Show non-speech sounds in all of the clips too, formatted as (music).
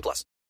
plus.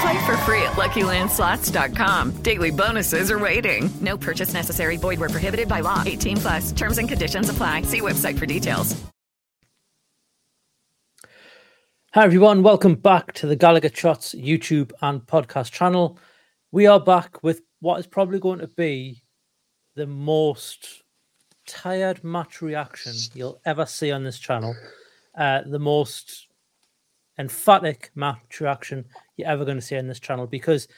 Play for free at LuckyLandSlots.com. Daily bonuses are waiting. No purchase necessary. Void were prohibited by law. 18 plus. Terms and conditions apply. See website for details. Hi everyone, welcome back to the Gallowgate Shots YouTube and podcast channel. We are back with what is probably going to be the most tired match reaction you'll ever see on this channel. Uh, the most emphatic match reaction you're ever going to see on this channel because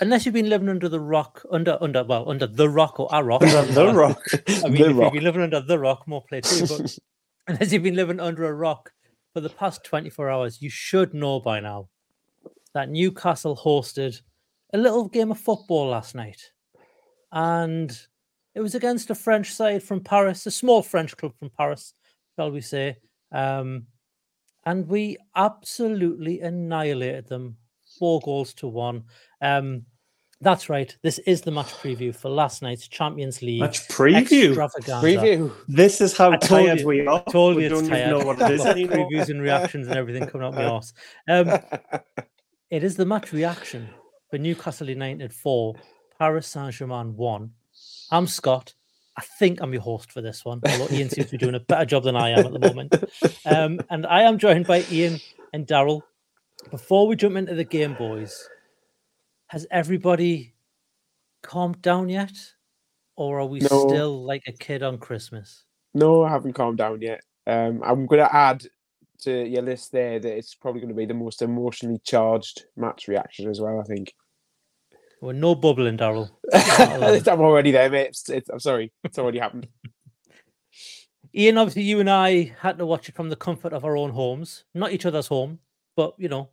unless you've been living under the rock, under under well under the rock or a rock, under (laughs) the (laughs) rock. I mean, if rock. you've been living under the rock, more play too. But (laughs) unless you've been living under a rock for the past 24 hours, you should know by now that Newcastle hosted a little game of football last night, and it was against a French side from Paris, a small French club from Paris, shall we say. Um, and we absolutely annihilated them four goals to one. Um, that's right. This is the match preview for last night's Champions League. Match preview. Preview. This is how tired you, we are. Told we you don't tired. know what (laughs) it is anymore. Previews and reactions and everything coming out my arse. Um, (laughs) it is the match reaction for Newcastle United four, Paris Saint Germain one. I'm Scott. I think I'm your host for this one, although Ian seems to be doing a better job than I am at the moment. Um, and I am joined by Ian and Daryl. Before we jump into the game, boys, has everybody calmed down yet? Or are we no. still like a kid on Christmas? No, I haven't calmed down yet. Um, I'm going to add to your list there that it's probably going to be the most emotionally charged match reaction as well, I think. Well, no bubbling, Daryl. (laughs) I'm already there, mate. It's, it's, I'm sorry. It's already happened. (laughs) Ian, obviously, you and I had to watch it from the comfort of our own homes, not each other's home, but you know,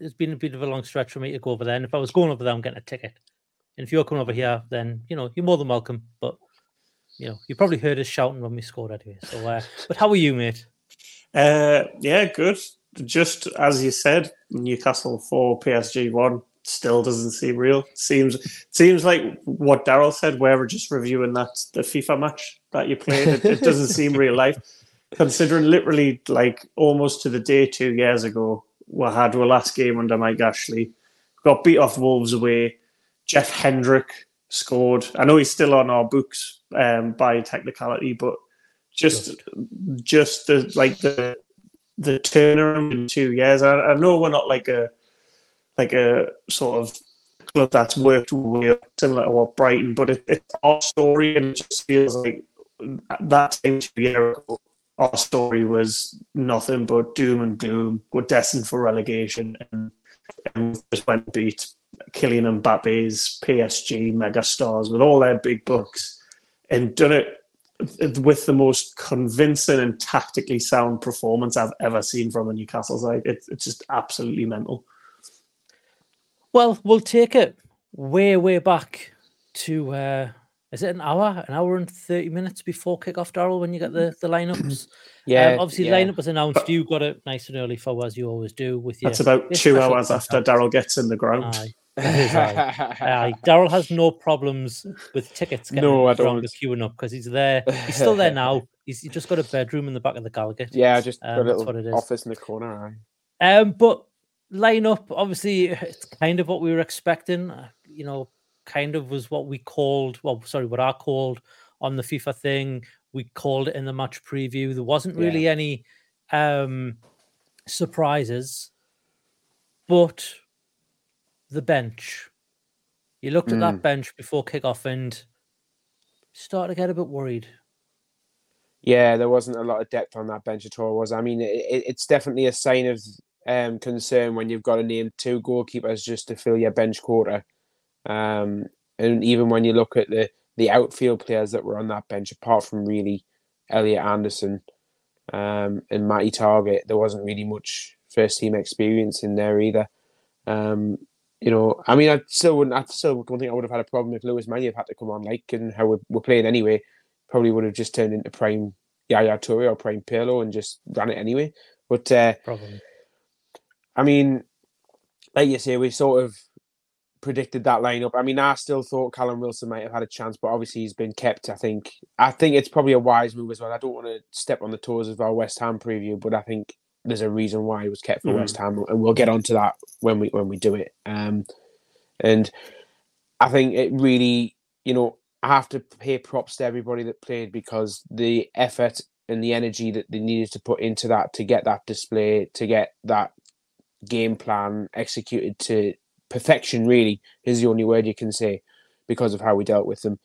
it's been a bit of a long stretch for me to go over there. And if I was going over there, I'm getting a ticket. And if you're coming over here, then you know you're more than welcome. But you know, you probably heard us shouting when we scored anyway. So, uh, but how are you, mate? Uh, yeah, good. Just as you said, Newcastle four, PSG one still doesn't seem real. Seems seems like what Daryl said, where we're just reviewing that the FIFA match that you played. It, it doesn't seem real life. Considering literally like almost to the day two years ago, we had our last game under Mike Ashley. Got beat off Wolves away. Jeff Hendrick scored. I know he's still on our books um, by technicality, but just just the like the the turnaround in two years. I, I know we're not like a like a sort of club that's worked up, similar to what Brighton, but it, it's our story, and it just feels like that same two year ago, our story was nothing but doom and gloom. We're destined for relegation, and, and just went and beat Kylian Mbappe's PSG megastars with all their big bucks, and done it with the most convincing and tactically sound performance I've ever seen from a Newcastle side. It's it's just absolutely mental. Well, we'll take it way, way back to uh is it an hour, an hour and thirty minutes before kickoff, Daryl, when you get the, the lineups? yeah. Um, obviously, yeah. lineup was announced. You got it nice and early for as you always do with you. That's about two hours after Daryl gets in the ground. Aye. (laughs) That is. Aye, Daryl has no problems with tickets getting No, I don't. the queuing up because he's there. He's still there (laughs) now. He's, he's just got a bedroom in the back of the Gallowgate. yeah, just Um, that's little what it is. office in the corner. aye. Um, but line up, obviously, it's kind of what we were expecting. uh, You know, kind of was what we called. Well, sorry, what I called on the FIFA thing. We called it in the match preview. There wasn't really any um surprises, but the bench. You looked at that Mm. bench before kickoff and started to get a bit worried. Yeah, there wasn't a lot of depth on that bench at all. Was I mean, it, it- it's definitely a sign of um, concern when you've got to name two goalkeepers just to fill your bench quota. Um, and even when you look at the the outfield players that were on that bench, apart from really Elliot Anderson um, and Matty Targett, there wasn't really much first team experience in there either. Um, you know, I mean, I still wouldn't. I still don't think I would have had a problem if Lewis Mannion had to come on, like, and how we're, we're playing anyway. Probably would have just turned into prime Yaya Toure or prime Pirlo and just ran it anyway. But uh, Probably. I mean, like you say, we sort of predicted that lineup. I mean, I still thought Callum Wilson might have had a chance, but obviously he's been kept. I think. I think it's probably a wise move as well. I don't want to step on the toes of our West Ham preview, but I think there's a reason why he was kept for Mhm. West Ham, and we'll get onto that when we when we do it. Um, and I think it really, you know, I have to pay props to everybody that played because the effort and the energy that they needed to put into that to get that display, to get that game plan executed to perfection, really is the only word you can say because of how we dealt with them.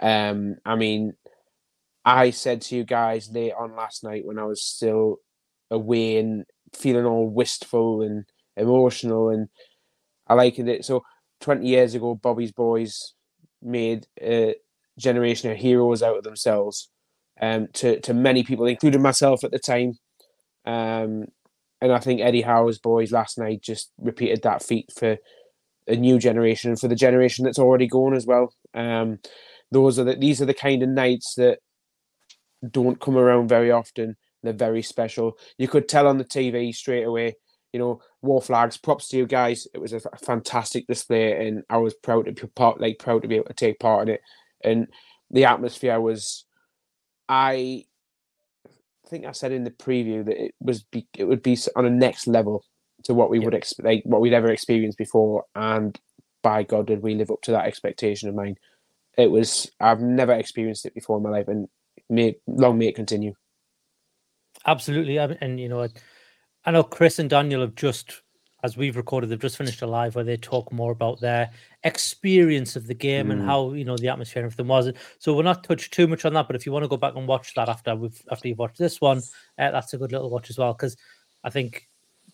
Um, I mean, I said to you guys late on last night when I was still away and feeling all wistful and emotional, and I likened it. So, 20 years ago, Bobby's boys made a generation of heroes out of themselves um, to, to many people, including myself at the time. Um, and I think Eddie Howe's boys last night just repeated that feat for a new generation and for the generation that's already gone as well. Um, those are the these are the kind of nights that don't come around very often. They're very special. You could tell on the TV straight away. You know, war flags. Props to you guys. It was a fantastic display, and I was proud to be part, like proud to be able to take part in it. And the atmosphere was, I think I said in the preview that it was be, it would be on a next level to what we would expect, like what we'd ever experienced before. And by God, did we live up to that expectation of mine? It was I've never experienced it before in my life, and may long may it continue. Absolutely, I and you know, I, I know Chris and Daniel have just, as we've recorded, they've just finished a live where they talk more about their experience of the game and Mm. how you know the atmosphere and everything was. So we'll not touch too much on that, but if you want to go back and watch that after we've after you've watched this one, uh, that's a good little watch as well because I think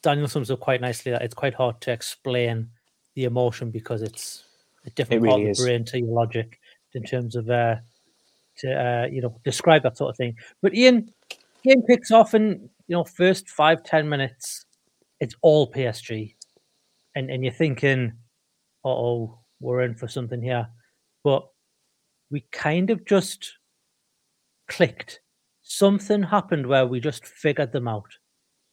Daniel sums up quite nicely that it's quite hard to explain the emotion because it's a different part really of the is. brain to your logic in terms of uh, to uh, you know describe that sort of thing. But Ian, game kicks off and you know first five ten minutes, it's all PSG, and and you're thinking, oh, we're in for something here, but we kind of just clicked. Something happened where we just figured them out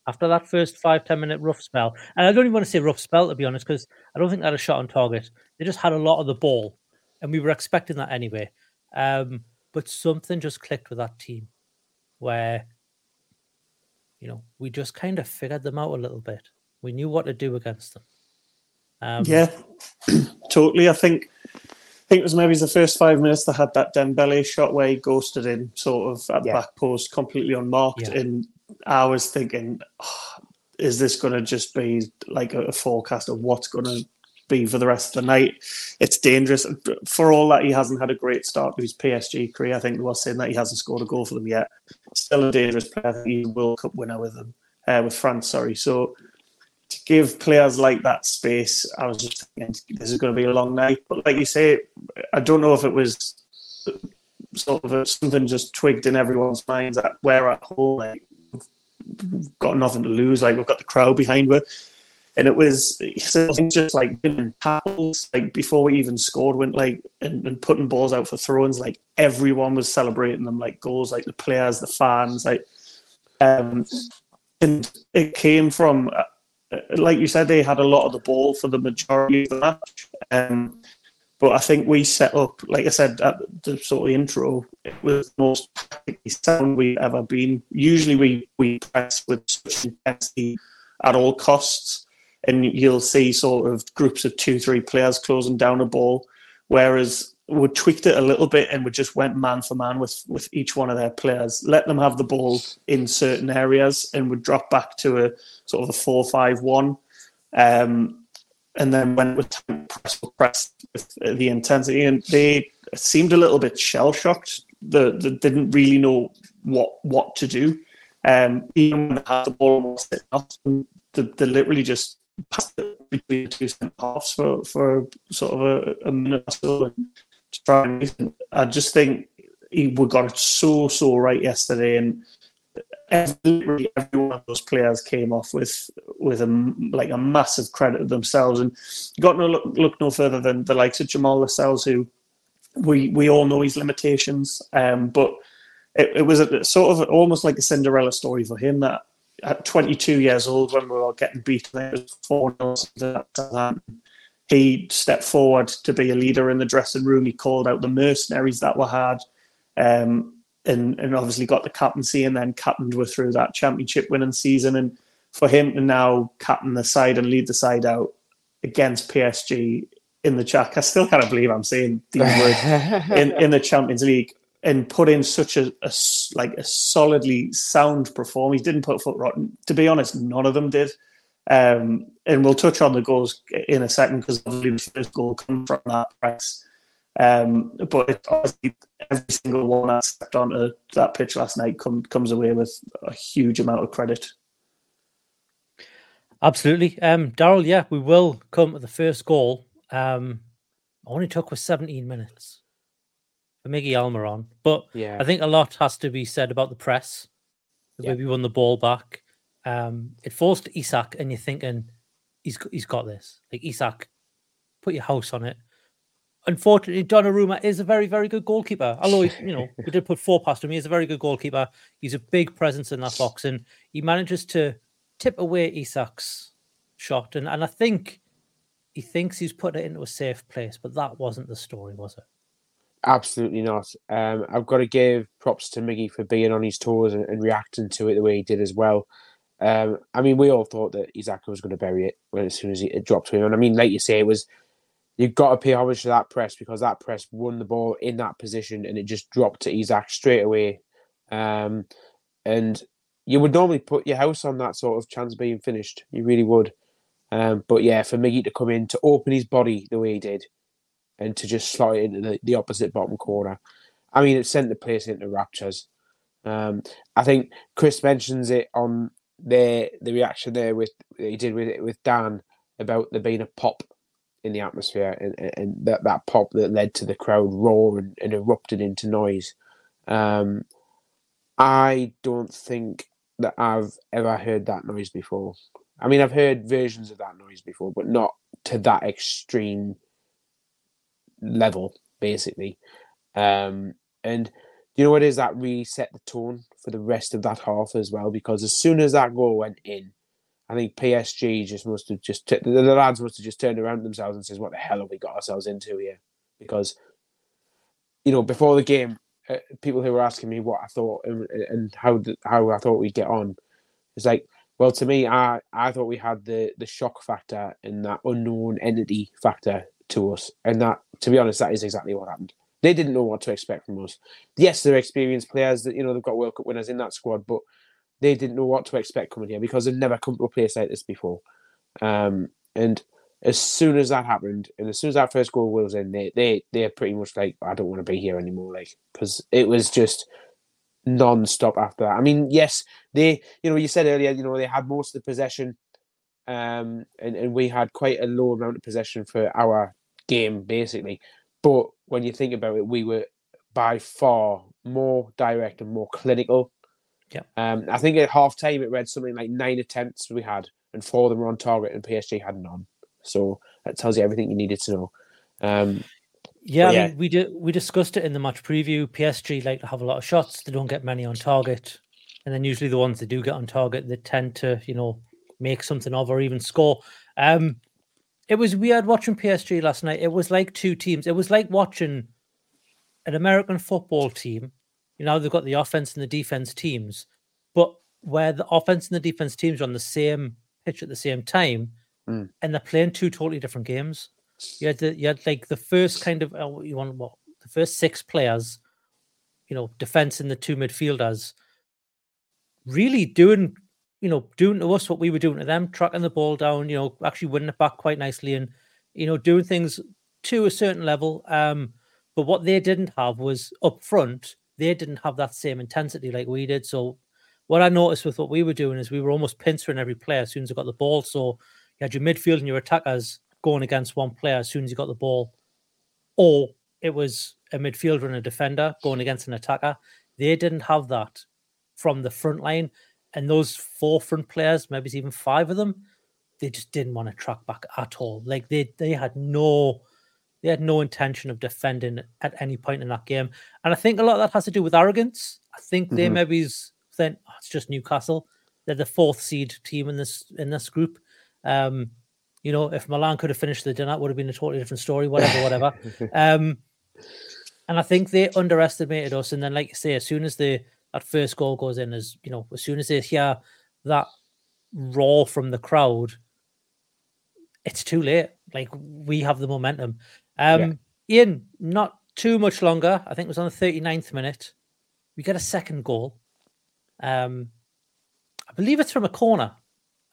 after that first five ten minute rough spell. And I don't even want to say rough spell to be honest, because I don't think they had a shot on target. They just had a lot of the ball, and we were expecting that anyway. Um, but something just clicked with that team, where you know we just kind of figured them out a little bit. We knew what to do against them. Um, yeah, (clears throat) totally. I think I think it was maybe the first five minutes that had that Dembele shot where he ghosted in sort of at the Yeah. back post, completely unmarked. Yeah. And I was thinking, "Oh, is this going to just be like a, forecast of what's going to be for the rest of the night? It's dangerous. For all that he hasn't had a great start to his PSG career, I think were saying that he hasn't scored a goal for them yet. Still a dangerous player. He's a World Cup winner with them, uh, with France. Sorry, so to give players like that space, I was just thinking this is going to be a long night. But like you say, I don't know if it was sort of something just twigged in everyone's minds that we're at home, like we've got nothing to lose, like we've got the crowd behind us. And it was just like tackles, like before we even scored, went like and, and putting balls out for throw-ins. Like everyone was celebrating them like goals, like the players, the fans, like um, and it came from uh, like you said, they had a lot of the ball for the majority of the match. Um, but I think we set up, like I said at the sort of intro, it was the most tactically sound we've ever been. Usually we, we press with such intensity at all costs, and you'll see sort of groups of two, three players closing down a ball. Whereas we tweaked it a little bit and we just went man for man with, with each one of their players, let them have the ball in certain areas, and would drop back to a sort of a four five one. Um, and then when it was time press, press with the intensity, and they seemed a little bit shell shocked. They, they didn't really know what what to do. Um, even when they had the ball they, they literally just passed it between the two centre halves for, for sort of a, a minute or so and to try and I just think we got it so so right yesterday and every, every one of those players came off with with a like a massive credit of themselves, and got no look, look no further than the likes of Jamal Lascelles, who we we all know his limitations, um, but it, it was a, sort of almost like a Cinderella story for him that at 22 years old, when we were getting beaten, four he stepped forward to be a leader in the dressing room. He called out the mercenaries that were had. Um, and, and obviously got the captaincy and then captained with through that championship winning season. And for him to now captain the side and lead the side out against PSG in the chat, I still can't believe I'm saying these (laughs) words in, in the Champions League and put in such a, a like a solidly sound performance. He didn't put foot rotten. To be honest, none of them did. Um, and we'll touch on the goals in a second because obviously the first goal comes from that press. Um, but it, every single one that stepped onto that pitch last night come, comes away with a huge amount of credit. Absolutely. Um, Daryl, yeah, we will come to the first goal. Um, only took us 17 minutes for Miggy Almiron. But Yeah. I think a lot has to be said about the press, the Yeah. way we won the ball back. Um, it forced Isak, and you're thinking, he's, he's got this. Like, Isak, put your house on it. Unfortunately, Donnarumma is a very, very good goalkeeper. Although, he, you know, (laughs) we did put four past him. He is a very good goalkeeper. He's a big presence in that box, and he manages to tip away Isak's shot. And, and I think he thinks he's put it into a safe place, but that wasn't the story, was it? Absolutely not. Um, I've got to give props to Miggy for being on his toes and, and reacting to it the way he did as well. Um, I mean, we all thought that Isak was going to bury it when as soon as it dropped to him. And I mean, like you say, it was you've got to pay homage to that press because that press won the ball in that position and it just dropped to Isak straight away. Um, and you would normally put your house on that sort of chance being finished. You really would. Um, but yeah, for Miggy to come in to open his body the way he did and to just slot it into the, the opposite bottom corner, I mean, it sent the place into raptures. Um, I think Chris mentions it on the the reaction there with he did with with Dan about there being a pop in the atmosphere and, and- that, that pop that led to the crowd roar and, and erupted into noise. Um, I don't think that I've ever heard that noise before. I mean, I've heard versions of that noise before, but not to that extreme level, basically. Um, and you know what is that really set the tone for the rest of that half as well? Because as soon as that goal went in, I think PSG just must have just t- the, the lads must have just turned around themselves and says, "What the hell have we got ourselves into here?" Because you know, before the game, uh, people who were asking me what I thought and, and how th- how I thought we'd get on, it's like, well, to me, I I thought we had the the shock factor and that unknown entity factor to us, and that, to be honest, that is exactly what happened. They didn't know what to expect from us. Yes, they're experienced players that you know they've got World Cup winners in that squad, but they didn't know what to expect coming here because they've never come to a place like this before. Um, and as soon as that happened, and as soon as that first goal was in, they they they're pretty much like, I don't want to be here anymore, like because it was just non-stop after that. I mean, yes, they you know you said earlier, you know they had most of the possession, um, and and we had quite a low amount of possession for our game basically. But when you think about it, we were by far more direct and more clinical. Yeah. Um, I think at half time it read something like nine attempts we had, and four of them were on target, and PSG had none. So that tells you everything you needed to know. Um, Yeah, But I mean, we did we discussed it in the match preview. PSG like to have a lot of shots. They don't get many on target, and then usually the ones they do get on target, they tend to you know make something of or even score. Um, it was weird watching PSG last night. It was like two teams. It was like watching an American football team. You know, they've got the offense and the defense teams, but where the offense and the defense teams are on the same pitch at the same time, Mm. and they're playing two totally different games. You had the, you had like the first kind of uh, you want what the first six players, you know, defense and the two midfielders, really doing you know doing to us what we were doing to them, tracking the ball down, you know, actually winning it back quite nicely, and you know doing things to a certain level. Um, but what they didn't have was up front. They didn't have that same intensity like we did. So what I noticed with what we were doing is we were almost pincering every player as soon as they got the ball. So you had your midfield and your attackers going against one player as soon as you got the ball, or it was a midfielder and a defender going against an attacker. They didn't have that from the front line, and those four front players, maybe even five of them, they just didn't want to track back at all. Like they they had no they had no intention of defending at any point in that game. And I think a lot of that has to do with arrogance. I think they Mhm. maybe think "Oh, it's just Newcastle. They're the fourth seed team in this in this group. Um, you know, if Milan could have finished the dinner, it would have been a totally different story. Whatever, whatever. (laughs) um, and I think they underestimated us. And then, like you say, as soon as the that first goal goes in, as you know, as soon as they hear that roar from the crowd, it's too late. Like we have the momentum. Um, Ian, not too much longer. I think it was on the 39th minute. We get a second goal. Um, I believe it's from a corner.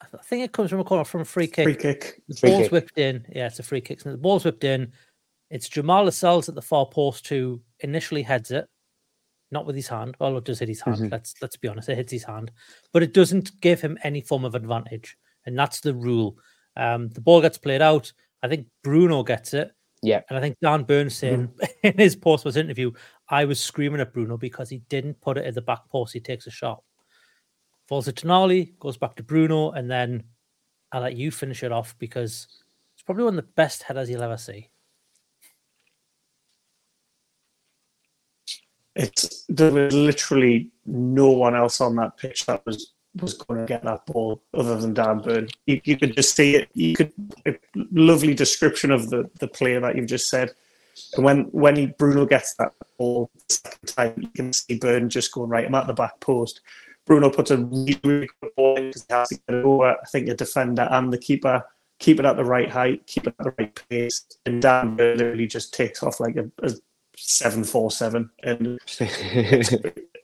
I think it comes from a corner from a free kick. Free kick. The Free ball's kick. whipped in. Yeah, it's a free kick. So the ball's whipped in. It's Jamal Lascelles at the far post who initially heads it, not with his hand. Well, it does hit his hand. Mhm. Let's let's be honest, it hits his hand, but it doesn't give him any form of advantage, and that's the rule. Um, the ball gets played out. I think Bruno gets it, Yeah. and I think Dan Burns saying in his post was interview, I was screaming at Bruno because he didn't put it at the back post. He takes a shot, falls to Tonali, goes back to Bruno, and then I'll let you finish it off because it's probably one of the best headers you'll ever see. It's there was literally no one else on that pitch that was was going to get that ball other than Dan Burn. You, you could just see it. You could a lovely description of the the player that you've just said. And when when he, Bruno gets that ball second time, you can see Burn just going right. I'm at the back post. Bruno puts a really, really good ball because he has to get over. I think the defender and the keeper keep it at the right height, keep it at the right pace, and Dan Burn literally just takes off like a, a seven four seven and (laughs)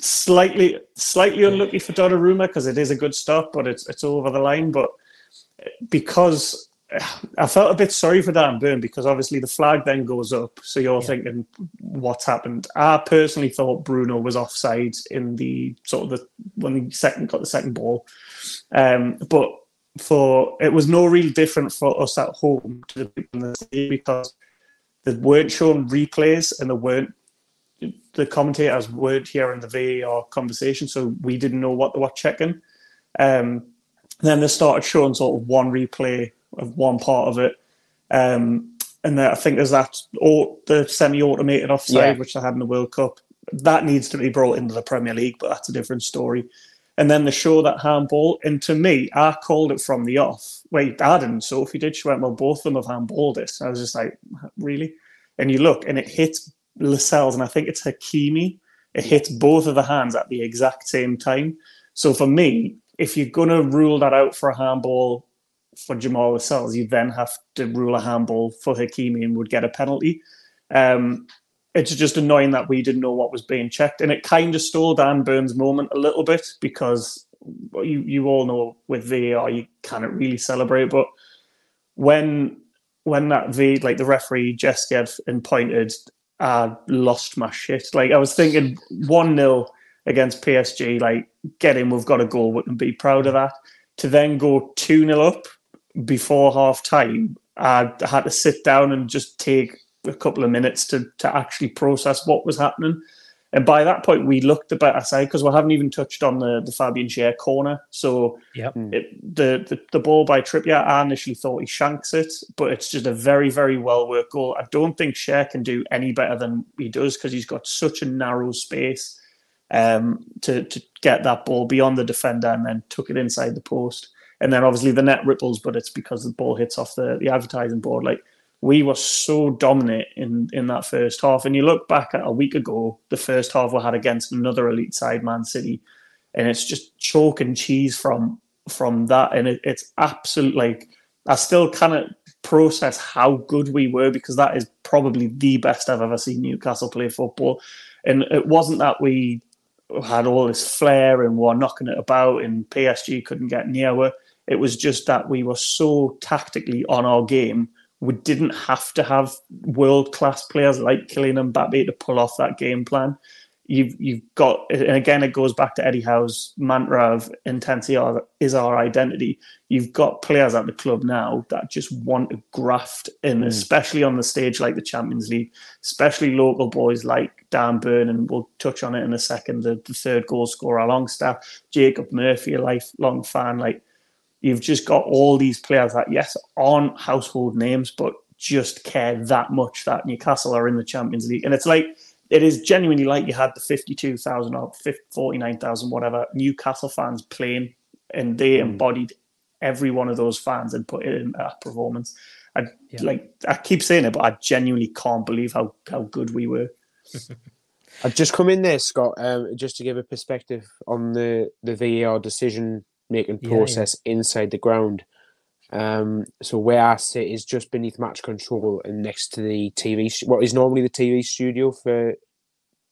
slightly slightly unlucky for Donnarumma because it is a good stop, but it's it's over the line. But because I felt a bit sorry for Dan Burn because obviously the flag then goes up, so you're thinking what's happened. I personally thought Bruno was offside in the sort of the when he second got the second ball, um, but for it was no real different for us at home to the people in the stadium because they weren't shown replays and they weren't the commentators weren't here in the VAR conversation, so we didn't know what they were checking. Um, then they started showing sort of one replay of one part of it, um, and then I think there's that or the semi-automated offside Yeah. which they had in the World Cup. That needs to be brought into the Premier League, but that's a different story. And then they show that handball, and to me, I called it from the off. Wait, I didn't. Sophie did. She went, well, both of them have handballed it. I was just like, really? And you look, and it hits Lascelles, and I think it's Hakimi. It hits both of the hands at the exact same time. So for me, if you're going to rule that out for a handball for Jamal Lascelles, you then have to rule a handball for Hakimi and would get a penalty. Um, it's just annoying that we didn't know what was being checked, and it kind of stole Dan Burn's moment a little bit because you you all know with VAR you cannot really celebrate, but when when that V like the referee gestured and pointed, I lost my shit. Like I was thinking one 0 against PSG, like get in, we've got a goal, we can be proud of that. To then go two 0 up before half time, I had to sit down and just take a couple of minutes to to actually process what was happening. And by that point, we looked the better side because we haven't even touched on the, the Fabian Schär corner. So Yep. it, the, the the ball by Trippier, I initially thought he shanks it, but it's just a very, very well worked goal. I don't think Share can do any better than he does because he's got such a narrow space um, to, to get that ball beyond the defender and then took it inside the post. and then obviously the net ripples, but it's because the ball hits off the, the advertising board. Like we were so dominant in in that first half. And you look back at a week ago, the first half we had against another elite side, Man City, and it's just chalk and cheese from from that. And it, it's absolute like I still cannot process how good we were because that is probably the best I've ever seen Newcastle play football. And it wasn't that we had all this flair and were knocking it about and PSG couldn't get near. It was just that we were so tactically on our game. We didn't have to have world class players like Kylian Mbappe to pull off that game plan. You've you've got, and again, it goes back to Eddie Howe's mantra of intensity is our identity. You've got players at the club now that just want to graft in, mm. especially on the stage like the Champions League, especially local boys like Dan Burn, and we'll touch on it in a second. The, the third goal scorer, Longstaff, Jacob Murphy, a lifelong fan, like You've just got all these players that, yes, aren't household names, but just care that much that Newcastle are in the Champions League. And it's like, it is genuinely like you had the 52,000 or 49,000, whatever, Newcastle fans playing, and they mm. embodied every one of those fans and put it in that performance. I yeah. like I keep saying it, but I genuinely can't believe how, how good we were. (laughs) I've just come in there, Scott, um, just to give a perspective on the, the VAR decision making process yeah, yeah. inside the ground. Um, so where I sit is just beneath match control and next to the TV, what is normally the TV studio for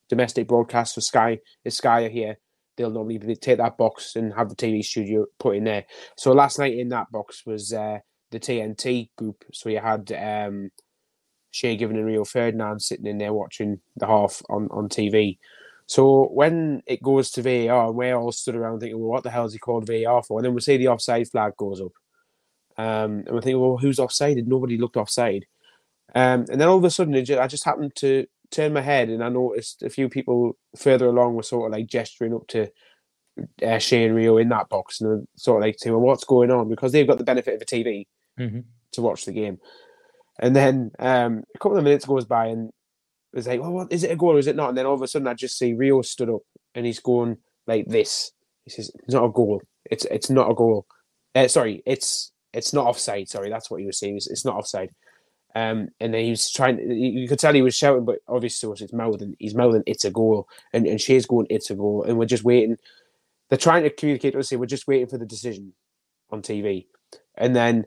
domestic broadcasts for Sky. If Sky are here, they'll normally take that box and have the TV studio put in there. So last night in that box was uh, the TNT group. So you had um, Shay Given and Rio Ferdinand sitting in there watching the half on, on TV. So when it goes to VAR, we're all stood around thinking, well, what the hell is he called VAR for? And then we see the offside flag goes up. Um, and we think, well, who's offside? And nobody looked offside? Um, and then all of a sudden, just, I just happened to turn my head and I noticed a few people further along were sort of like gesturing up to uh, Shane Rio in that box and sort of like saying, well, what's going on? Because they've got the benefit of a TV mm-hmm. to watch the game. And then um, a couple of minutes goes by and was like, well, what is it a goal or is it not? And then all of a sudden, I just see Rio stood up and he's going like this. He says, "It's not a goal. It's it's not a goal. Uh, sorry, it's it's not offside. Sorry, that's what he was saying. It's, not offside." Um, and then he was trying. You could tell he was shouting, but obviously it's mouthing. He's mouthing, "It's a goal," and and she's going, "It's a goal," and we're just waiting. They're trying to communicate to us. Say we're just waiting for the decision on TV, and then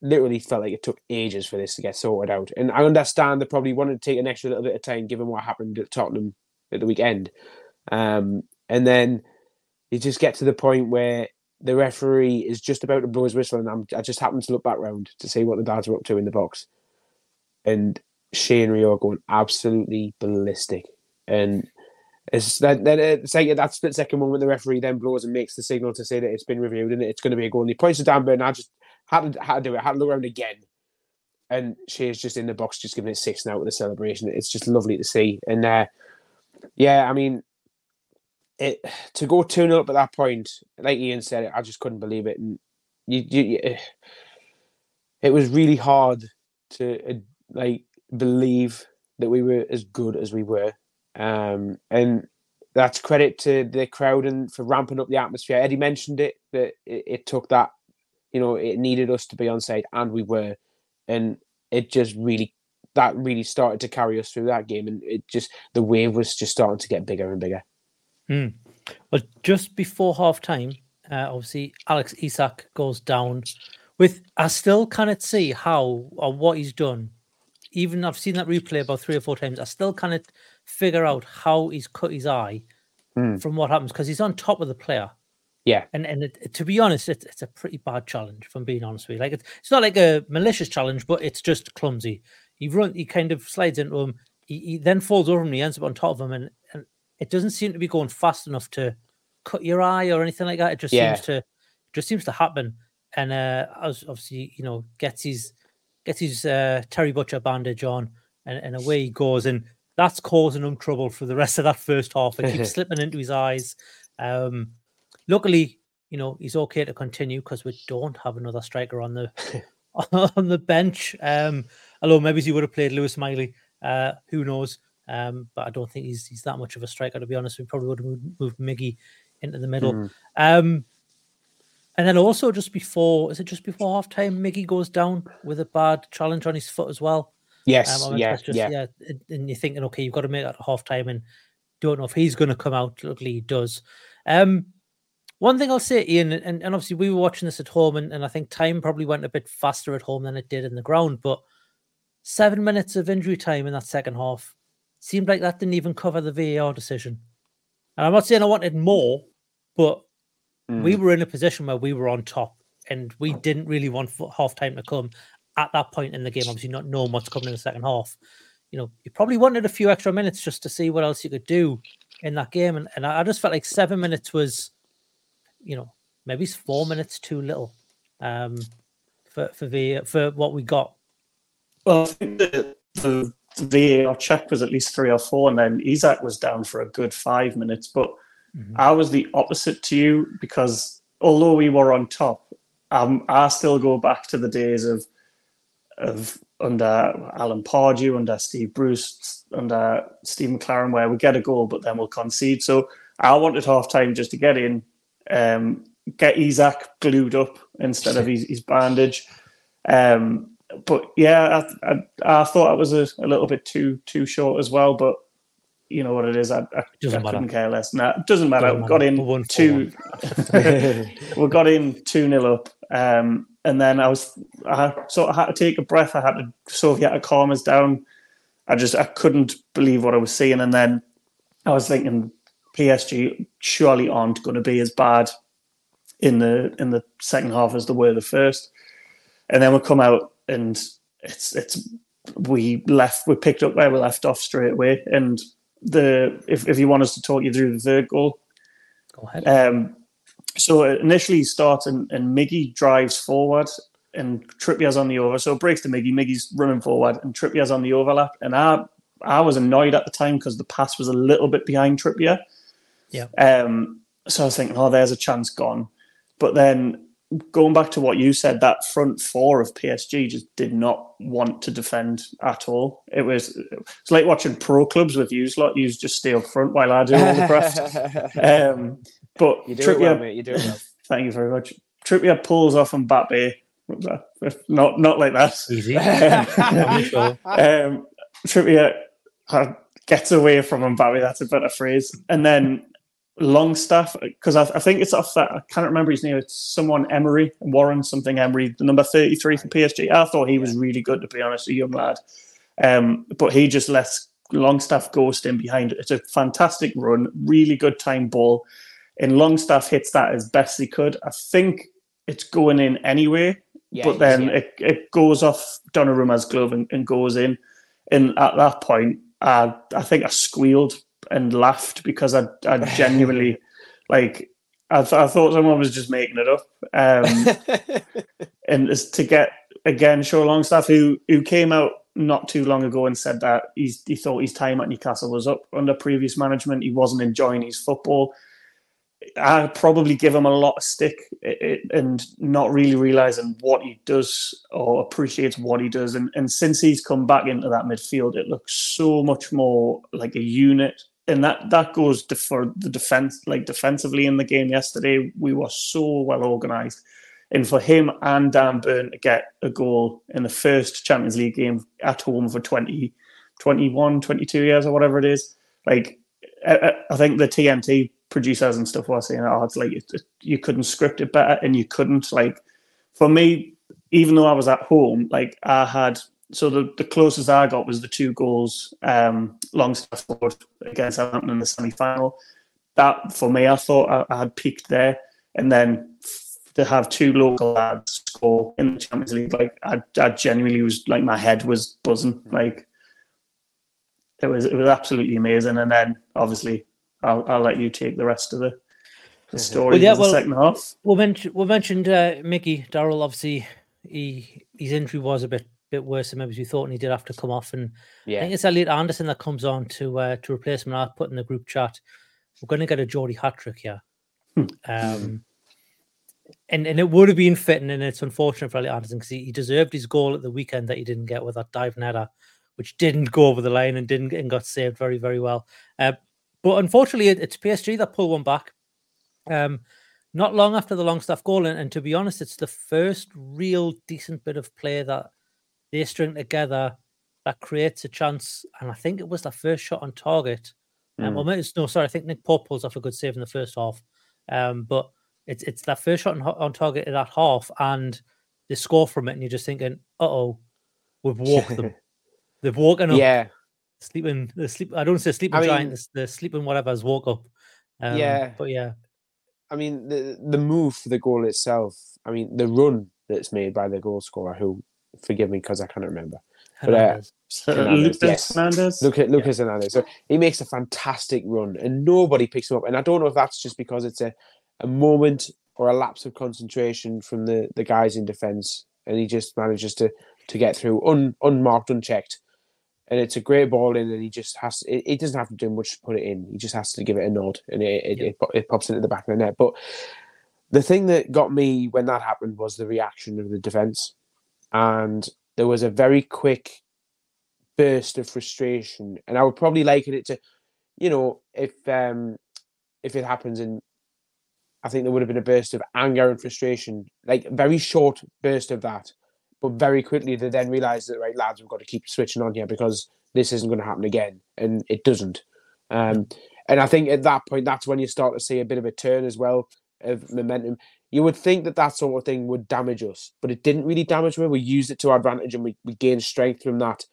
literally felt like it took ages for this to get sorted out. And I understand they probably wanted to take an extra little bit of time given what happened at Tottenham at the weekend. Um, and then you just get to the point where the referee is just about to blow his whistle, and I'm, i just happened to look back round to see what the dads were up to in the box. And Shane Rio going absolutely ballistic. And it's that then it's like that split second moment the referee then blows and makes the signal to say that it's been reviewed and it's going to be a goal. And he points to Dan Burn. I just had to, had to do it. Had to look around again, and she's just in the box, just giving it six now with the celebration. It's just lovely to see. And uh, yeah, I mean, it to go two 0 up at that point, like Ian said, I just couldn't believe it. And you, you, you (sighs) it was really hard to uh, like believe that we were as good as we were. Um, and that's credit to the crowd and for ramping up the atmosphere. Eddie mentioned it that it, it took that you know, it needed us to be on side, and we were, and it just really that really started to carry us through that game, and it just the wave was just starting to get bigger and bigger. Hmm. Well, just before half time, uh, obviously Alex Isak goes down. With I still cannot see how or what he's done. Even I've seen that replay about three or four times. I still cannot figure out how he's cut his eye Hmm. from what happens because he's on top of the player. Yeah, And and it, to be honest, it's it's a pretty bad challenge. If I'm being honest with you, like it's it's not like a malicious challenge, but it's just clumsy. He run, he kind of slides into him. He, he then falls over him. And he ends up on top of him, and and it doesn't seem to be going fast enough to cut your eye or anything like that. It just Yeah. seems to just seems to happen. And uh, as obviously you know gets his gets his uh, Terry Butcher bandage on, and, and away he goes, and that's causing him trouble for the rest of that first half. It keeps (laughs) slipping into his eyes. Um, luckily, you know, he's okay to continue because we don't have another striker on the (laughs) on the bench. Um, although maybe he would have played Lewis Miley. Uh, who knows? Um, but I don't think he's he's that much of a striker to be honest. We probably would have moved, moved Miggy into the middle. Mhm. Um, and then also just before is it just before half time, Miggy goes down with a bad challenge on his foot as well. Yes, mean, yeah, just, yeah. and- And you're thinking, okay, you've got to make that half time, and don't know if he's going to come out. Luckily, he does. Um, one thing I'll say, Ian, and, and obviously we were watching this at home, and, and I think time probably went a bit faster at home than it did in the ground. But seven minutes of injury time in that second half seemed like that didn't even cover the VAR decision. And I'm not saying I wanted more, but we Mm. were in a position where we were on top, and we didn't really want half time to come at that point in the game. Obviously, not knowing what's coming in the second half. You know, you probably wanted a few extra minutes just to see what else you could do in that game, and, and I just felt like seven minutes was, you know, maybe it's four minutes too little, um, for for the for what we got. Well, I think the, the VAR check was at least three or four, and then Isak was down for a good five minutes. But I was the opposite to you because although we were on top, um, I still go back to the days of of under Alan Pardew, under Steve Bruce, under Steve McClaren, where we get a goal but then we'll concede. So I wanted half time just to get in, um, get Isak glued up instead of his, his bandage. Um, but yeah, I, I, I thought it was a, a little bit too too short as well. But you know what it is, I, I, Doesn't I matter. couldn't care less. Nah, it doesn't matter. Doesn't we got matter. in two. (laughs) we got in two nil up, um, and then I was I sort of had to take a breath. I had to sort of had to calm us down. I just I couldn't believe what I was seeing, and then I was thinking PSG surely aren't going to be as bad in the in the second half as they were the first. And then we come out and it's it's we left we picked up where we left off straight away. And the if if you want us to talk you through the third goal, Go ahead. um, so initially he starts and, and Miggy drives forward and Trippier's on the over. So it breaks to Miggy. Miggy's running forward and Trippier's on the overlap. And I I was annoyed at the time because the pass was a little bit behind Trippier. Yeah. Um, so I was thinking, oh, there's a chance gone. But then going back to what you said, that front four of PSG just did not want to defend at all. It was it's like watching pro clubs with you lot. You just stay up front while I do all the craft. (laughs) um, but You do it well, Trippier- mate. You do it well. (laughs) Thank you very much. Trippier pulls off and Mbappe. Not not like that. Easy. um, Sure. um, Trippier uh, gets away from Mbappe. That's a better phrase. And then Longstaff, because I, I think it's off that I can't remember his name. It's someone Emery Warren something Emery, the number thirty three for PSG. I thought he was really good to be honest, a young lad. Um, but he just lets Longstaff ghost in behind. It's a fantastic run, really good time ball, and Longstaff hits that as best he could. I think it's going in anyway, Yeah, but then yeah. it, it goes off Donnarumma's glove and, and goes in. And at that point, I I think I squealed and laughed because I I (laughs) genuinely like I, th- I thought someone was just making it up. Um, (laughs) and it's to get again Sean Longstaff, who who came out not too long ago and said that he's, he thought his time at Newcastle was up under previous management. He wasn't enjoying his football. I probably give him a lot of stick and not really realizing what he does or appreciates what he does. And, and since he's come back into that midfield, it looks so much more like a unit. And that, that goes for the defense, like defensively in the game yesterday, we were so well organized. And for him and Dan Burn to get a goal in the first Champions League game at home for 20, 21, 22 years or whatever it is, like I, I think the TNT producers and stuff were saying, oh, it's like it, it- you couldn't script it better and you couldn't like. For me, even though I was at home, like I had so the, the closest I got was the two goals um Longstaff scored against Southampton in the semi final. That for me, I thought I, I had peaked there, and then f- to have two local lads score in the Champions League, like I, I genuinely was like my head was buzzing, like it was it was absolutely amazing. And then obviously I'll I'll let you take the rest of the, the story Well, yeah, for the well, second half. We mentioned we mentioned uh, Mickey Darrell. Obviously, he his injury was a bit bit worse than maybe we thought, and he did have to come off. And I think it's Elliot Anderson that comes on to uh, to replace him. And I put in the group chat, we're going to get a Geordie hat trick here. Um, and and it would have been fitting, and it's unfortunate for Elliot Anderson because he, he deserved his goal at the weekend that he didn't get with that dive netter, which didn't go over the line and didn't and got saved very very well. Uh, but unfortunately, it, it's PSG that pull one back. Um, not long after the Longstaff goal, and, and to be honest, it's the first real decent bit of play that they string together that creates a chance. And I think it was the first shot on target. Um, Mm. well, maybe no, sorry, I think Nick Pope pulls off a good save in the first half. Um, but it's it's that first shot on, on target in that half, and they score from it, and you're just thinking, "Uh oh, we've walked them. (laughs) They've woken up. Yeah. Sleeping. The sleep. I don't say sleeping I giant. mean- The, the sleeping whatever has woke up. Um, Yeah. but yeah, I mean, the the move for the goal itself. I mean, the run that's made by the goal scorer, who, forgive me because I can't remember, but uh, Hernandez. Hernandez, Lucas yes. Hernandez? Look at Lucas Hernandez. So he makes a fantastic run, and nobody picks him up. And I don't know if that's just because it's a, a moment or a lapse of concentration from the the guys in defence, and he just manages to to get through un, unmarked, unchecked. And it's a great ball in, and he just has. It, it doesn't have to do much to put it in. He just has to give it a nod, and it it, it, it pops into the back of the net. But the thing that got me when that happened was the reaction of the defence, and there was a very quick burst of frustration, and I would probably liken it to, you know, if um if it happens in, I think there would have been a burst of anger and frustration, like a very short burst of that, but very quickly they then realise that right lads, we've got to keep switching on here because this isn't going to happen again, and it doesn't. Um, and I think at that point, that's when you start to see a bit of a turn as well of momentum. You would think that that sort of thing would damage us, but it didn't really damage me. We used it to our advantage and we, we gained strength from that.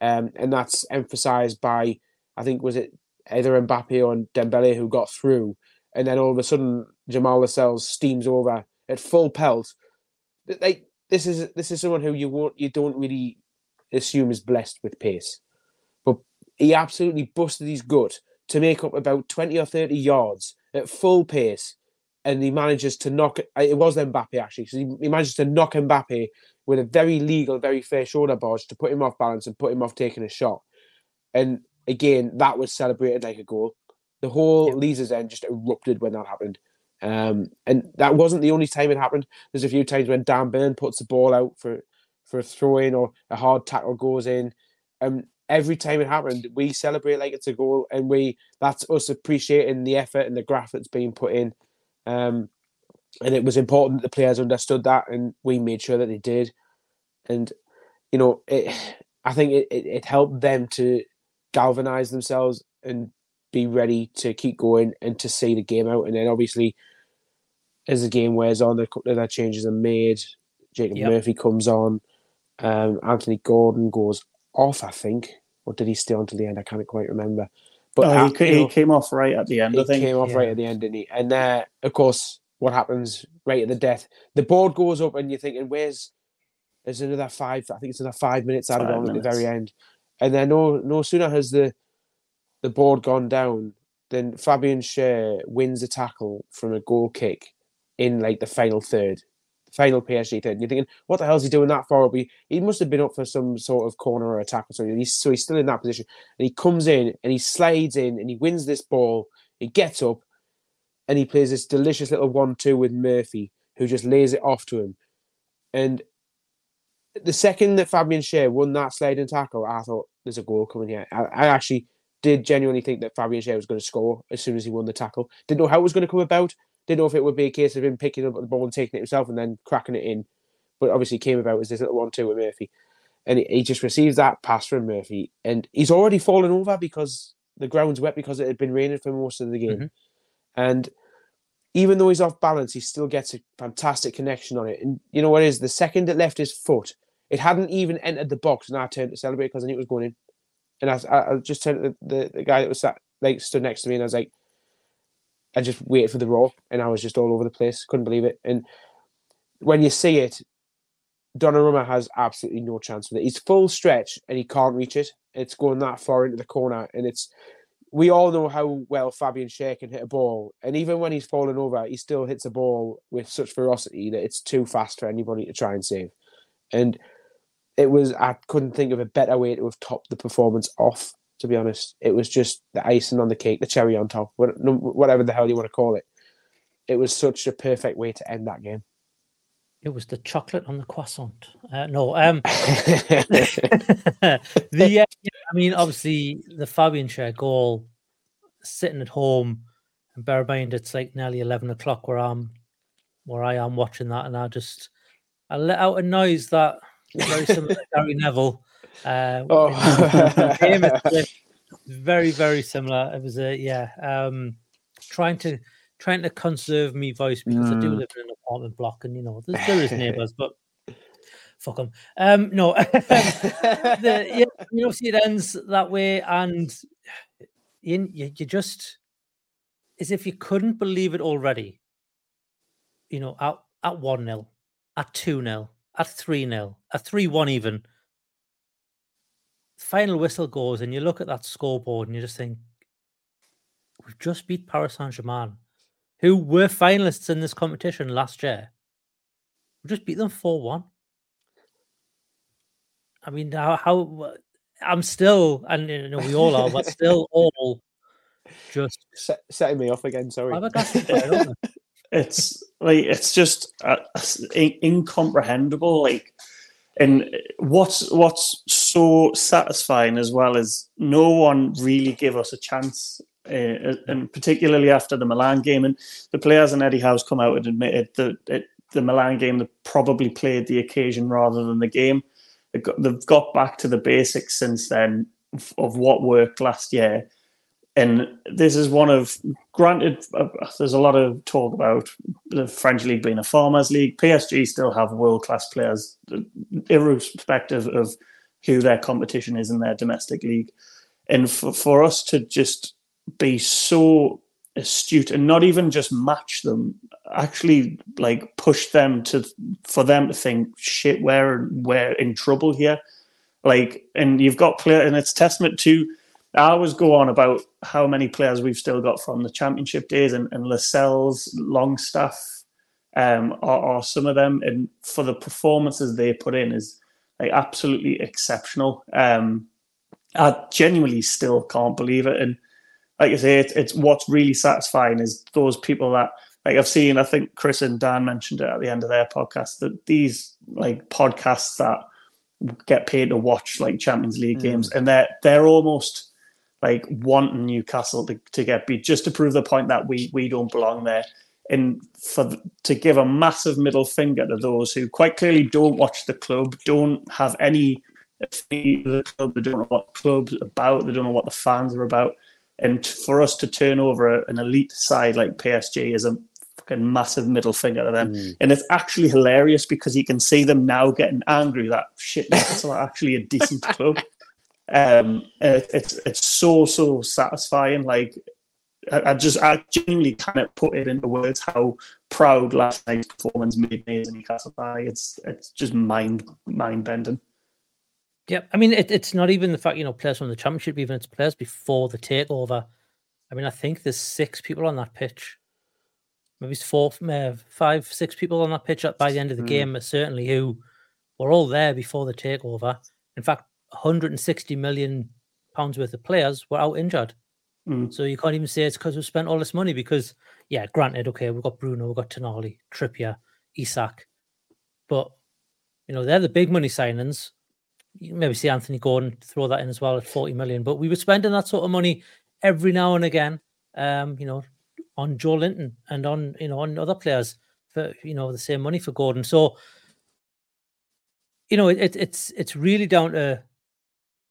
Um, and that's emphasized by, I think, was it either Mbappe or Dembele who got through. And then all of a sudden, Jamal Lascelles steams over at full pelt. Th- Like this is this is someone who you won't you don't really assume is blessed with pace, but he absolutely busted his gut to make up about twenty or thirty yards at full pace, and he manages to knock. It was Mbappe actually, so he, he manages to knock Mbappe with a very legal, very fair shoulder barge to put him off balance and put him off taking a shot. And again, that was celebrated like a goal. The whole Leazes end just erupted when that happened. Um, and that wasn't the only time it happened. There's a few times when Dan Burn puts the ball out for, for a throw in or a hard tackle goes in. Um, every time it happened, we celebrate like it's a goal, and we that's us appreciating the effort and the graft that's being put in. Um, and it was important that the players understood that, and we made sure that they did. And you know, it, I think it, it, it helped them to galvanize themselves and be ready to keep going and to see the game out. And then obviously, as the game wears on, a couple of their changes are made. Jacob Yep. Murphy comes on. Um, Anthony Gordon goes off, I think, or did he stay on till the end? I can't quite remember. But uh, he, ca- he know, came off right at the end. I he came off right at the end, didn't he? And uh, of course, what happens right at the death? The board goes up, and you're thinking, "Where's?" There's another five. I think it's another five minutes added Five on at the very end, and then no, no sooner has the the board gone down than Fabian Schär wins a tackle from a goal kick in like the final third, final PSG third. And you're thinking, what the hell is he doing that for? He, must have been up for some sort of corner or attack or something. He's, so he's still in that position, and he comes in and he slides in and he wins this ball. He gets up and he plays this delicious little one-two with Murphy, who just lays it off to him. And the second that Fabian Schär won that sliding tackle, I thought there's a goal coming here. I, I actually did genuinely think that Fabian Schär was going to score as soon as he won the tackle. Didn't know how it was going to come about, Didn't know if it would be a case of him picking up the ball and taking it himself and then cracking it in. But obviously came about as this little one two with Murphy. And he, he just receives that pass from Murphy. And he's already fallen over because the ground's wet because it had been raining for most of the game. Mhm. And even though he's off balance, he still gets a fantastic connection on it. And you know what is? The second it left his foot, it hadn't even entered the box, and I turned to celebrate because I knew it was going in. And I, I, I just turned to the, the, the guy that was sat like stood next to me, and I was like, I just waited for the roar, and I was just all over the place. Couldn't believe it. And when you see it, Donnarumma has absolutely no chance with it. He's full stretch and he can't reach it. It's going that far into the corner, and it's we all know how well Fabian Schär can hit a ball, and even when he's fallen over, he still hits a ball with such ferocity that it's too fast for anybody to try and save. And it was I couldn't think of a better way to have topped the performance off. To be honest, it was just the icing on the cake, the cherry on top, whatever the hell you want to call it. It was such a perfect way to end that game. It was the chocolate on the croissant. Uh, no, um, (laughs) (laughs) the uh, I mean, obviously the Fabian Schär goal, sitting at home, and bear in mind it's like nearly eleven o'clock where I'm, where I am watching that, and I just I let out a noise that very similar to (laughs) Gary Neville. Uh, Oh. (laughs) (laughs) very very similar. It was a yeah, um, trying to trying to conserve me voice because I do Mm. live in an apartment block, and you know there's, there is (laughs) neighbours, but fuck them. Um, no, the, yeah, you know, see it ends that way, and you, you you just as if you couldn't believe it already. You know, at at one 0 at two 0 at three 0 at three one even. Final whistle goes, and you look at that scoreboard, and you just think, we've just beat Paris Saint Germain, who were finalists in this competition last year. We just beat them four one. I mean, how, how I'm still, and you know, we all are, but still (laughs) all just Set, setting me off again. Sorry. flabbergasted by it, (laughs) it's like it's just uh, in- incomprehensible like and what's what's so satisfying as well is no one really gave us a chance uh, and particularly after the Milan game. And the players and Eddie Howe's come out and admitted that it, the Milan game they probably played the occasion rather than the game. They've got, back to the basics since then of, what worked last year. And this is one of granted uh, there's a lot of talk about the french league being a farmers league. Psg still have world class players uh, irrespective of who their competition is in their domestic league and for, for us to just be so astute and not even just match them actually like push them to for them to think shit we're we're in trouble here like and you've got player and it's testament to I always go on about how many players we've still got from the championship days and, and Lascelles, Longstaff, um, are, are some of them. And for the performances they put in is like absolutely exceptional. Um, I genuinely still can't believe it. And like I say, it's, it's what's really satisfying is those people that like I've seen. I think Chris and Dan mentioned it at the end of their podcast that these like podcasts that get paid to watch like Champions League games, and they're they're almost like wanting Newcastle to, to get beat just to prove the point that we we don't belong there. And for to give a massive middle finger to those who quite clearly don't watch the club, don't have any the club, they don't know what the club's about, they don't know what the fans are about. And for us to turn over an elite side like PSG is a fucking massive middle finger to them. And it's actually hilarious because you can see them now getting angry that shit, that's actually a decent club. (laughs) Um, it, it's it's so so satisfying. Like I, I just I genuinely can't put it into words how proud last night's performance made me as a Newcastle guy. It's it's just mind mind bending. Yeah, I mean, it, it's not even the fact you know players from the championship, even it's players before the takeover. I mean, I think there's six people on that pitch, maybe it's four, uh, five, six people on that pitch by the end of the Mm. game, certainly who were all there before the takeover. In fact, 160 million pounds worth of players were out injured. Mm. So you can't even say it's because we've spent all this money because, yeah, granted, okay, we've got Bruno, we've got Tonali, Trippier, Isak, but you know they're the big money signings. You maybe see Anthony Gordon throw that in as well at 40 million, but we were spending that sort of money every now and again. Um, you know, on Joelinton and on you know on other players for you know the same money for Gordon. So you know it, it's it's really down to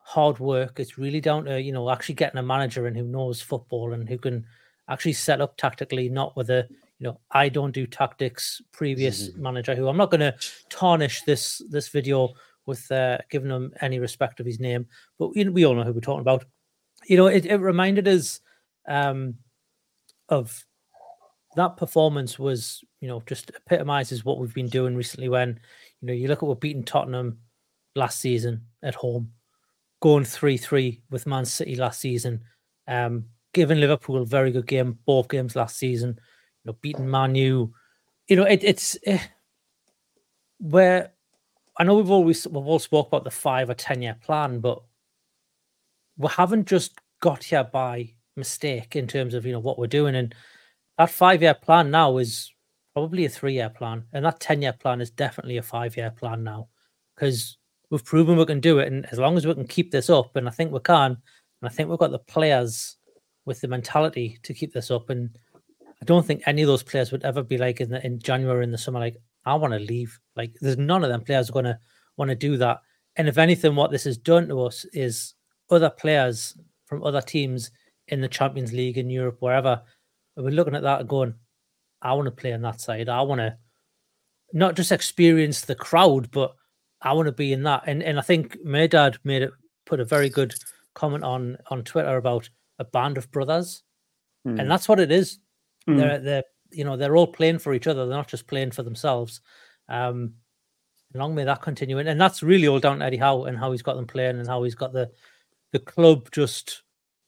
hard work. It's really down to you know actually getting a manager and who knows football and who can actually set up tactically, not with a you know I don't do tactics previous Mm-hmm. manager who I'm not going to tarnish this this video with uh, giving him any respect of his name, but you know, we all know who we're talking about. You know, it, it reminded us um, of that performance was you know just epitomizes what we've been doing recently. When you know you look at what beating Tottenham last season at home, going three three with Man City last season, um, giving Liverpool a very good game both games last season. You know, beating Man U. You know, it, it's eh, where I know we've always we've all spoke about the five or ten year plan, but we haven't just got here by mistake in terms of you know what we're doing. And that five year plan now is probably a three year plan, and that ten year plan is definitely a five year plan now because we've proven we can do it. And as long as we can keep this up, and I think we can, and I think we've got the players with the mentality to keep this up. And I don't think any of those players would ever be like in the, in January in the summer, like I want to leave. Like there's none of them players are going to want to do that. And if anything, what this has done to us is other players from other teams in the Champions League in Europe, wherever, we're looking at that going, I want to play on that side. I want to not just experience the crowd, but I want to be in that. And and I think Maydad made it put a very good comment on on Twitter about a band of brothers, Hmm. and that's what it is. Mm. They're they're you know they're all playing for each other. They're not just playing for themselves. Um, long may that continue, and, and that's really all down to Eddie Howe and how he's got them playing and how he's got the the club just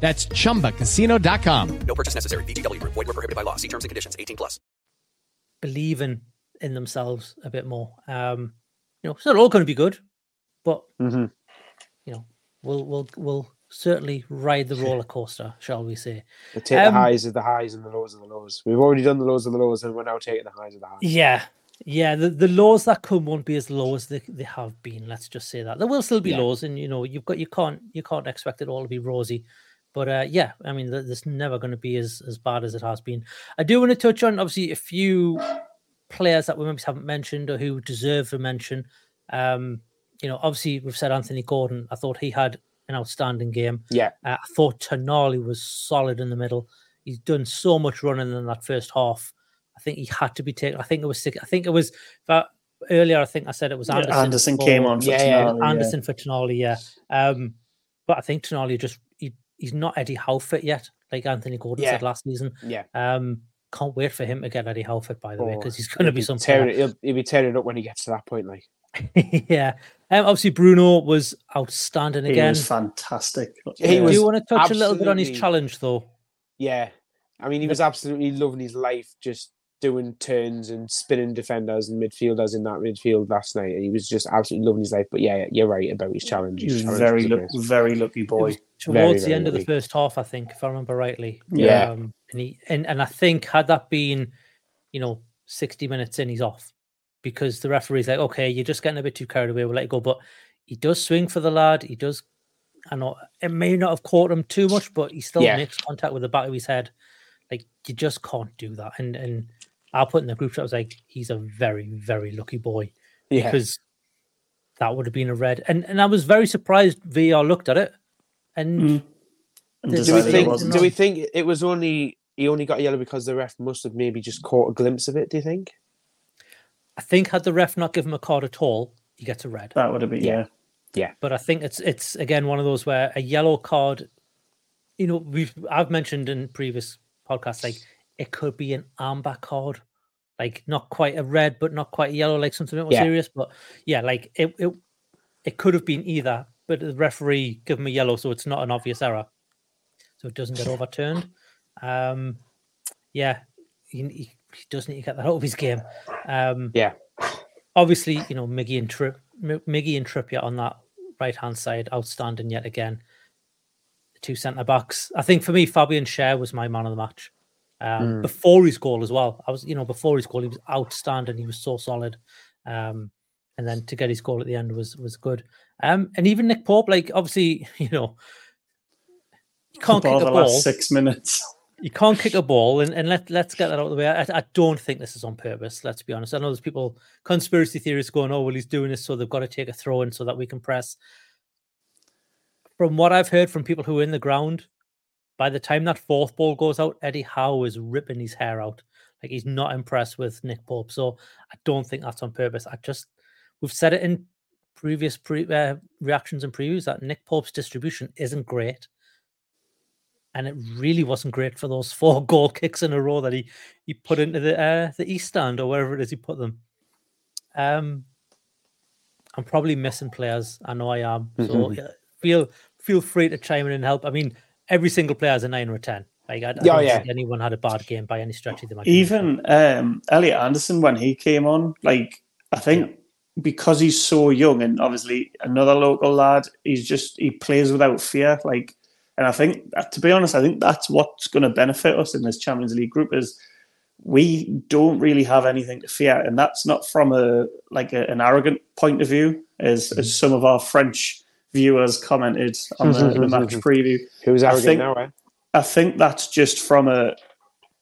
That's chumbacasino.com. No purchase necessary. VGW Group. Void were prohibited by law. See terms and conditions. 18 plus. believing in themselves a bit more. Um, you know, it's not all going to be good, but Mhm. you know, we'll we'll we'll certainly ride the roller coaster, shall we say? We take Um, the highs of the highs and the lows of the lows. We've already done the lows of the lows, and we're now taking the highs of the highs. Yeah, yeah. The the lows that come won't be as low as they, they have been. Let's just say that there will still be Yeah. lows, and you know, you've got you can't you can't expect it all to be rosy. But uh, yeah, I mean, th- there's never going to be as as bad as it has been. I do want to touch on obviously a few players that we maybe haven't mentioned or who deserve a mention. Um, you know, obviously we've said Anthony Gordon. I thought he had an outstanding game. Yeah. Uh, I thought Tonali was solid in the middle. He's done so much running in that first half. I think he had to be taken. I think it was sick. I think it was but earlier. I think I said it was Yeah, Anderson. Anderson for- came on for yeah, yeah, Tonali, yeah. Anderson for Tonali. Yeah. Um, but I think Tonali just he's not Eddie Howe fit yet, like Anthony Gordon Yeah. said last season. Yeah. Um, can't wait for him to get Eddie Howe fit, by the way, Oh, because he's going to he'll be some tearing it, he'll, he'll be tearing it up when he gets to that point. Like, (laughs) yeah. Um, obviously, Bruno was outstanding He again. was fantastic. He I was do you want to touch a little bit on his challenge, though. yeah, I mean, he was absolutely loving his life, just doing turns and spinning defenders and midfielders in that midfield last night. And he was just absolutely loving his life. But yeah, you're right about his challenge. He His was challenge very, was luck, very lucky It boy. Was towards Very, the very end of the lucky. first half, I think, if I remember rightly. Yeah. Um, and he and, and I think had that been, you know, 60 minutes in, he's off. Because the referee's like, okay, you're just getting a bit too carried away, we'll let you go. But he does swing for the lad. He does I know it may not have caught him too much, but he still Yeah. makes contact with the back of his head. Like you just can't do that. And and I put in the group chat, I was like, he's a very, very lucky boy. Yeah. Because that would have been a red. And and I was very surprised VR looked at it. And Mm. And do we think? Do we think it was only he only got yellow because the ref must have maybe just caught a glimpse of it? Do you think? I think had the ref not given him a card at all, he gets a red. That would have been yeah. Yeah. But I think it's it's again one of those where a yellow card, you know, we've I've mentioned in previous podcasts like it could be an amber card, like not quite a red, but not quite a yellow, like something a bit more Yeah. serious. But yeah, like it it it could have been either, but the referee give him a yellow, so it's not an obvious error, so it doesn't get overturned. Um, yeah, he, he, does need to get that out of his game. Um, Yeah. obviously, you know, Miggy and Tri- M- Miggy and Trippier on that right hand side, outstanding yet again. The two centre backs. I think for me, Fabian Schär was my man of the match. Um, Mm. Before his goal as well, I was, you know, before his goal, he was outstanding. He was so solid. Um, and then to get his goal at the end was was good. Um, and even Nick Pope, like obviously, (laughs) you know, you can't About kick a the ball. six minutes. You can't kick a ball, and, and let let's get that out of the way. I, I don't think this is on purpose. Let's be honest. I know there's people conspiracy theorists going, "Oh, well, he's doing this so they've got to take a throw in so that we can press." From what I've heard from people who are in the ground, by the time that fourth ball goes out, Eddie Howe is ripping his hair out. Like he's not impressed with Nick Pope. So I don't think that's on purpose. I just we've said it in previous pre, uh, reactions and previews that Nick Pope's distribution isn't great and it really wasn't great for those (laughs) four goal kicks in a row that he he put into the uh, the east stand or wherever it is he put them. Um, I'm probably missing players. I know I am. So Mhm. yeah, feel feel free to chime in and help. I mean, every single player has a nine or a ten. Like I, I don't yeah. think anyone had a bad game by any stretch of the imagination. Even um, Elliot Anderson, when he came on, like I think because he's so young and obviously another local lad, he's just he plays without fear. Like, and I think to be honest, I think that's what's going to benefit us in this Champions League group is we don't really have anything to fear, and that's not from a like a, an arrogant point of view, as as some of our French viewers commented on the, the match preview. Who's I arrogant think- now, eh? I think that's just from a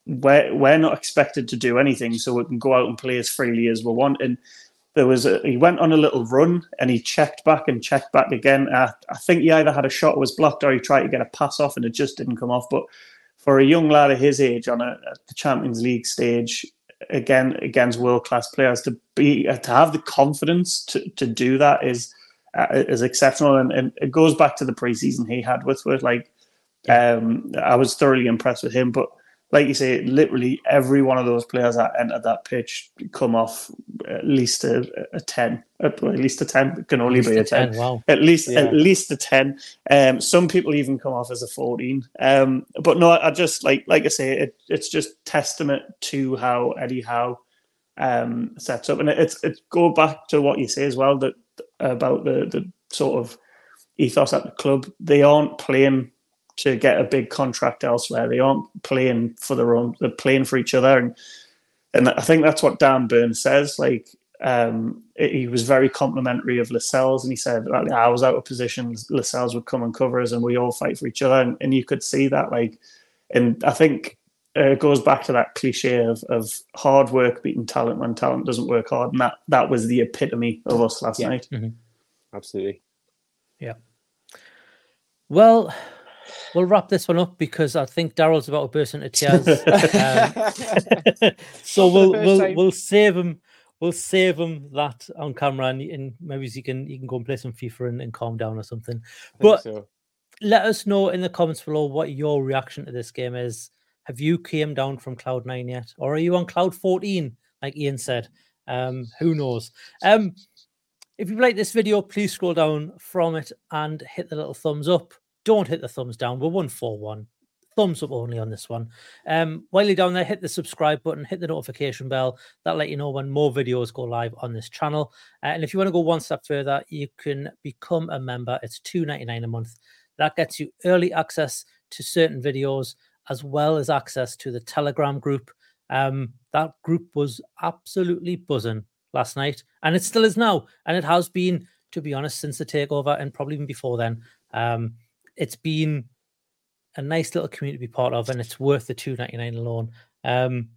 we're we're not expected to do anything, so we can go out and play as freely as we want. And there was a, he went on a little run and he checked back and checked back again. I, I think he either had a shot was blocked or he tried to get a pass off and it just didn't come off. But for a young lad of his age on a, the Champions League stage, again against world class players, to be uh, to have the confidence to, to do that is uh, is exceptional. And, and it goes back to the preseason he had with with like um, I was thoroughly impressed with him. But like you say, literally every one of those players that entered that pitch come off at least a, a ten. At least a ten. It can only be a a ten. 10, wow. At least Yeah. at least a ten. Um, some people even come off as a fourteen. Um, but no, I just like like I say, it, it's just testament to how Eddie Howe um, sets up, and it's it go back to what you say as well that about the the sort of ethos at the club. They aren't playing to get a big contract elsewhere. They aren't playing for their own. They're playing for each other, and and I think that's what Dan Burns says. Like um, he was very complimentary of Lascelles, and he said like, I was out of position. Lascelles would come and cover us, and we all fight for each other. And, and you could see that, like, and I think uh, it goes back to that cliche of, of hard work beating talent when talent doesn't work hard, and that that was the epitome of us last Yeah. night. Absolutely. Yeah. Well, we'll wrap this one up because I think Daryl's about to burst into tears. (laughs) Um, so we'll we'll time. we'll save him. We'll save him that on camera, and, and maybe you can you can go and play some FIFA and, and calm down or something. But so. let us know in the comments below what your reaction to this game is. Have you came down from cloud nine yet, or are you on cloud fourteen, like Ian said? Um, who knows? Um, if you like this video, please scroll down from it and hit the little thumbs up. Don't hit the thumbs down. We're one for one. Thumbs up only on this one. Um, while you're down there, hit the subscribe button, hit the notification bell. That'll let you know when more videos go live on this channel. Uh, and if you want to go one step further, you can become a member. It's two ninety nine a month. That gets you early access to certain videos as well as access to the Telegram group. Um, that group was absolutely buzzing last night, and it still is now, and it has been, to be honest, since the takeover, and probably even before then. Um, it's been a nice little community to be part of, and it's worth the two ninety nine alone. Um,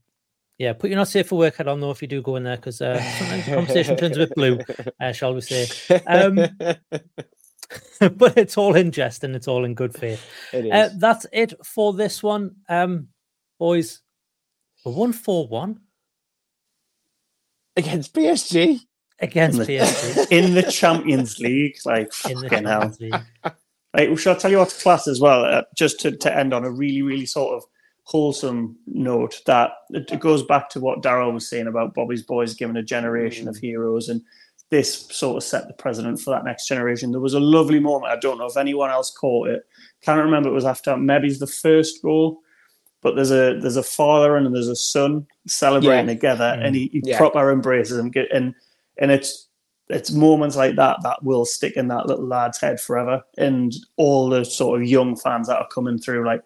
yeah, put your not safe for work hat on though if you do go in there, because uh, sometimes the conversation turns a bit blue, uh, shall we say? Um, (laughs) but it's all in jest and it's all in good faith. It Uh, that's it for this one, um, boys. We're one four one against PSG. Against in the, PSG (laughs) in the Champions League, like in the fucking hell. Champions League. Like, shall I tell you what's class as well? Uh, just to, to end on a really, really sort of wholesome note that it goes back to what Daryl was saying about Bobby's boys giving a generation of heroes, and this sort of set the precedent for that next generation. There was a lovely moment. I don't know if anyone else caught it. Can't remember. It was after maybe's the first goal, but there's a there's a father and there's a son celebrating Yeah. together, and he, he Yeah. proper embraces him. Get- And and it's it's moments like that that will stick in that little lad's head forever. And all the sort of young fans that are coming through, like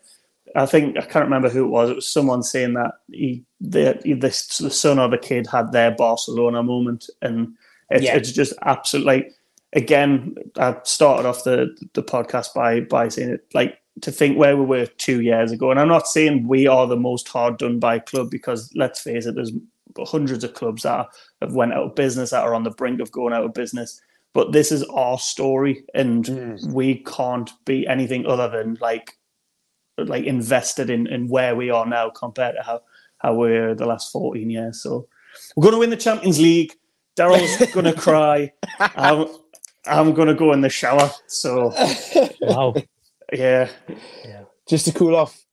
I think I can't remember who it was. It was someone saying that he, the, this, the son of the kid had their Barcelona moment, and it's, Yeah. it's just absolutely like again. I started off the the podcast by by saying it like to think where we were two years ago, and I'm not saying we are the most hard done by club because let's face it, there's hundreds of clubs that have went out of business that are on the brink of going out of business. But this is our story, and mm. we can't be anything other than like like invested in, in where we are now compared to how, how we were the last 14 years. So we're going to win the Champions League. Daryl's (laughs) going to cry. I'm, I'm going to go in the shower. So, wow. Yeah. Just to cool off.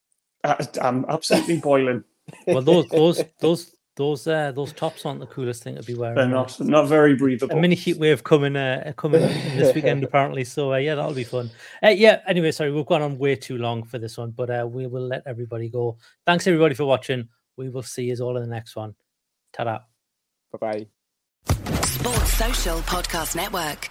I, I'm absolutely boiling. Well, those those those those uh, those tops aren't the coolest thing to be wearing. They're not, not very breathable. A mini heat wave coming uh, coming (laughs) this weekend apparently. So uh, yeah, that'll be fun. Uh, yeah. Anyway, sorry, we've gone on way too long for this one, but uh, we will let everybody go. Thanks everybody for watching. We will see you all in the next one. Ta-da. Bye bye. Sports Social Podcast Network.